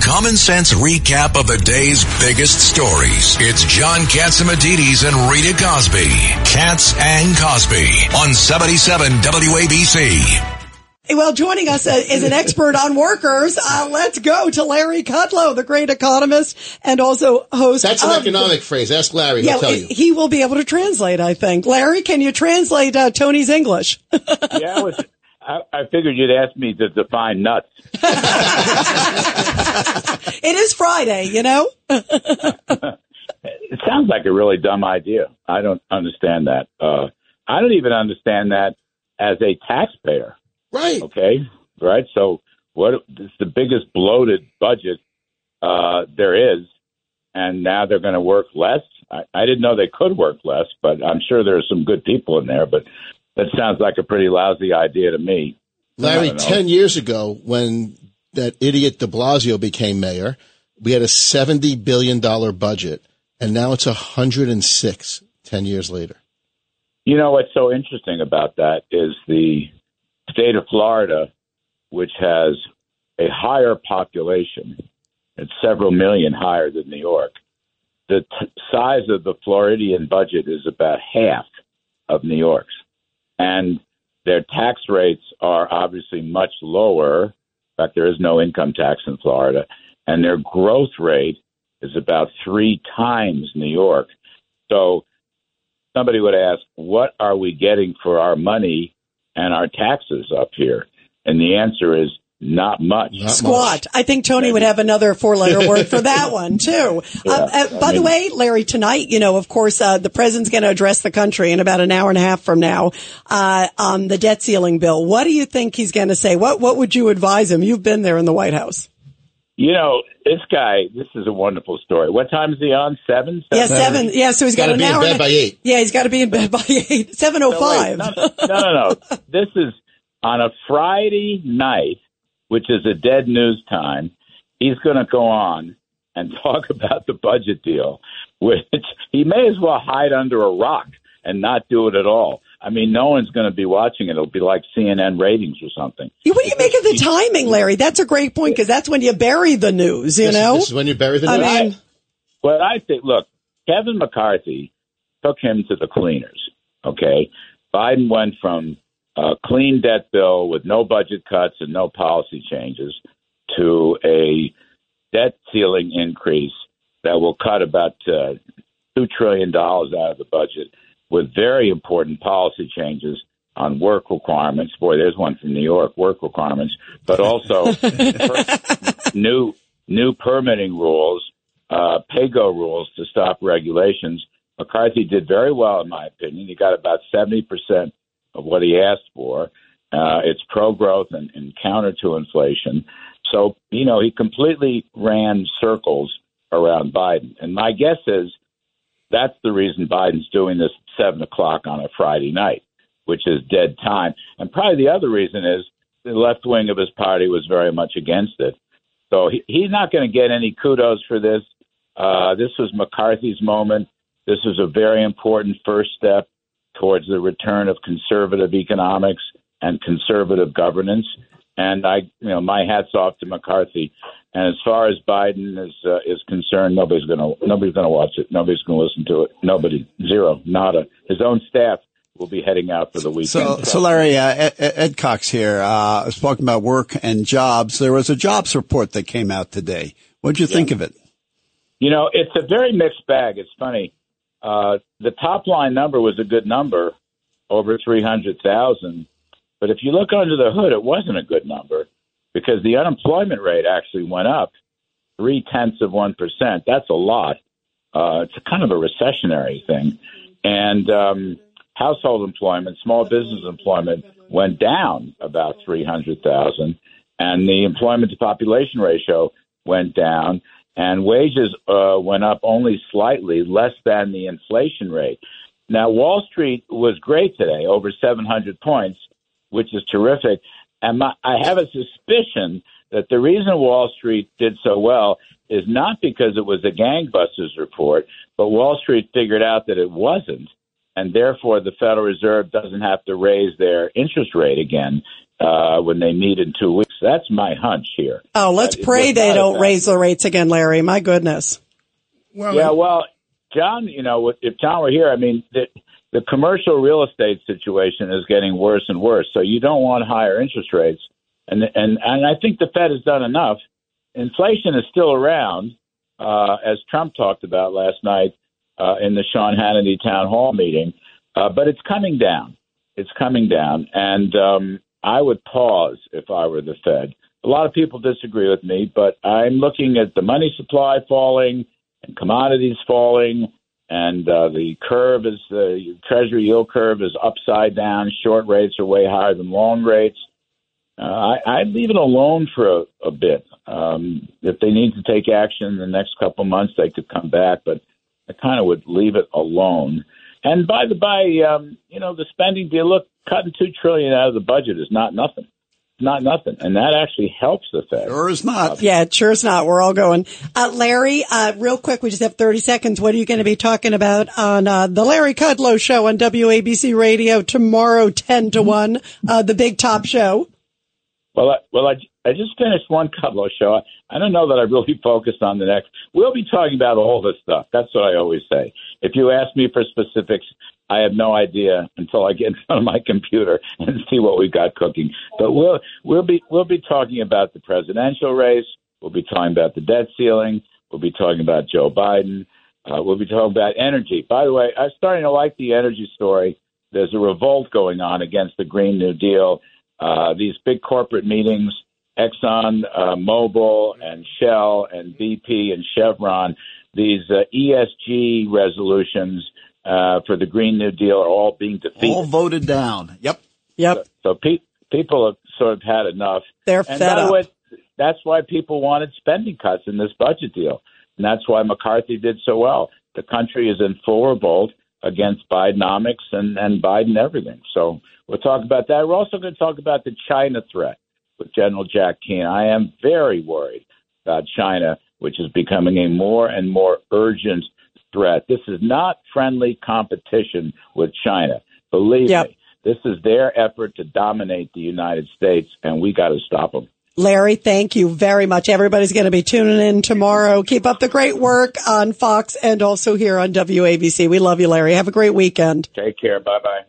common sense recap of the day's biggest stories. It's John Catsimatidis and Rita Cosby. Katz and Cosby on 77 WABC. Hey, Well, joining us uh, is an expert on workers. Uh, let's go to Larry Kudlow, the great economist and also host. That's an of- economic phrase. Ask Larry. Yeah, He'll tell you. he will be able to translate, I think. Larry, can you translate uh, Tony's English? yeah, I was. I, I figured you'd ask me to define nuts. it is Friday, you know? It sounds like a really dumb idea. I don't understand that. Uh, I don't even understand that as a taxpayer. Right. Okay. Right. So what? It's the biggest bloated budget uh, there is, and now they're going to work less. I, I didn't know they could work less, but I'm sure there are some good people in there. But that sounds like a pretty lousy idea to me. Larry, 10 years ago, when that idiot de Blasio became mayor, we had a $70 billion budget, and now it's 106 10 years later. You know what's so interesting about that is the state of Florida, which has a higher population, it's several million higher than New York. The t- size of the Floridian budget is about half of New York's, and their tax rates are obviously much lower. In fact, there is no income tax in Florida, and their growth rate is about three times New York. So somebody would ask, what are we getting for our money and our taxes up here? And the answer is not much. Not Squat. I think Tony would have another four letter word for that one too. Yeah, uh, uh, I by the way, Larry, tonight, you know, of course, uh, the president's going to address the country in about an hour and a half from now, uh, on the debt ceiling bill. What do you think he's going to say? What, what would you advise him? You've been there in the White House. You know, this guy, this is a wonderful story. What time is he on? Seven? Yeah, seven. Yeah, so he's got Gotta an be in hour. bed by eight. Yeah, he's got to be in bed by eight. Seven oh No, wait, five. no, no, no, no. This is on a Friday night, which is a dead news time. He's going to go on and talk about the budget deal, which he may as well hide under a rock and not do it at all. I mean, no one's going to be watching it. It'll be like CNN ratings or something. What do you make of the timing, Larry? That's a great point because that's when you bury the news. You This, know. this is when you bury the I news. mean- Well, I think, look, Kevin McCarthy took him to the cleaners. Okay, Biden went from a clean debt bill with no budget cuts and no policy changes to a debt ceiling increase that will cut about uh, two trillion dollars out of the budget, with very important policy changes on work requirements. Boy, there's one from New York, work requirements, but also new new permitting rules, uh, PAYGO rules to stop regulations. McCarthy did very well, in my opinion. He got about seventy percent of what he asked for. Uh, it's pro growth and, and counter to inflation. So you know he completely ran circles around Biden, and my guess is that's the reason Biden's doing this at seven o'clock on a Friday night, which is dead time. And probably the other reason is the left wing of his party was very much against it. So he, he's not going to get any kudos for this. Uh, this was McCarthy's moment. This was a very important first step towards the return of conservative economics and conservative governance. And I, you know, my hats off to McCarthy. And as far as Biden is uh, is concerned, nobody's going to nobody's to watch it. Nobody's going to listen to it. Nobody, zero, nada. His own staff will be heading out for the weekend. So, so Larry, uh, Ed, Ed Cox here, uh, was talking about work and jobs. There was a jobs report that came out today. What did you think of it? You know, it's a very mixed bag. It's funny. Uh, the top line number was a good number, over 300,000. But if you look under the hood, it wasn't a good number because the unemployment rate actually went up three tenths of 1%. That's a lot. Uh, it's a kind of a recessionary thing. And um, household employment, small business employment went down about 300,000. And the employment to population ratio went down and wages uh, went up only slightly, less than the inflation rate. Now, Wall Street was great today, over 700 points, which is terrific. And my, I have a suspicion that the reason Wall Street did so well is not because it was a gangbusters report, but Wall Street figured out that it wasn't. And therefore, the Federal Reserve doesn't have to raise their interest rate again uh, when they meet in two weeks. That's my hunch here. Oh, let's But pray they don't raise the rates again, Larry. My goodness. Well, Yeah, well, John, you know, if John were here, I mean, the, the commercial real estate situation is getting worse and worse. So you don't want higher interest rates, and and and I think the Fed has done enough. Inflation is still around, uh, as Trump talked about last night uh, in the Sean Hannity town hall meeting, uh, but it's coming down. It's coming down, and um, I would pause if I were the Fed. A lot of people disagree with me, but I'm looking at the money supply falling and commodities falling, and uh, the curve is the Treasury yield curve is upside down. Short rates are way higher than long rates. Uh, I, I'd leave it alone for a, a bit. Um, if they need to take action in the next couple months, they could come back, but I kind of would leave it alone. And by the by, um, you know, the spending deal. Look, cutting two trillion out of the budget is not nothing. Not nothing, and that actually helps the Fed. Sure is not. Yeah, sure is not. We're all going. Uh, Larry, uh, real quick, we just have 30 seconds. What are you going to be talking about on uh, the Larry Kudlow Show on WABC Radio tomorrow, 10 to 1, uh, the big top show? Well, I, well, I, I just finished one Kudlow show. I, I don't know that I really focused on the next. We'll be talking about all this stuff. That's what I always say. If you ask me for specifics, I have no idea until I get in front of my computer and see what we've got cooking. But we'll we'll be we'll be talking about the presidential race. We'll be talking about the debt ceiling. We'll be talking about Joe Biden. Uh, we'll be talking about energy. By the way, I'm starting to like the energy story. There's a revolt going on against the Green New Deal. Uh, these big corporate meetings, Exxon, uh, Mobil, and Shell, and BP, and Chevron, these uh, ESG resolutions uh, for the Green New Deal are all being defeated. All voted down. Yep. Yep. So pe- people have sort of had enough. They're and fed by up. way, that's why people wanted spending cuts in this budget deal. And that's why McCarthy did so well. The country is in full revolt against Bidenomics and, and Biden everything. So we'll talk about that. We're also going to talk about the China threat with General Jack Keane. I am very worried about China, which is becoming a more and more urgent threat. This is not friendly competition with China. Believe Yep. me, this is their effort to dominate the United States, and we got to stop them. Larry, thank you very much. Everybody's going to be tuning in tomorrow. Keep up the great work on Fox and also here on WABC. We love you, Larry. Have a great weekend. Take care. Bye bye.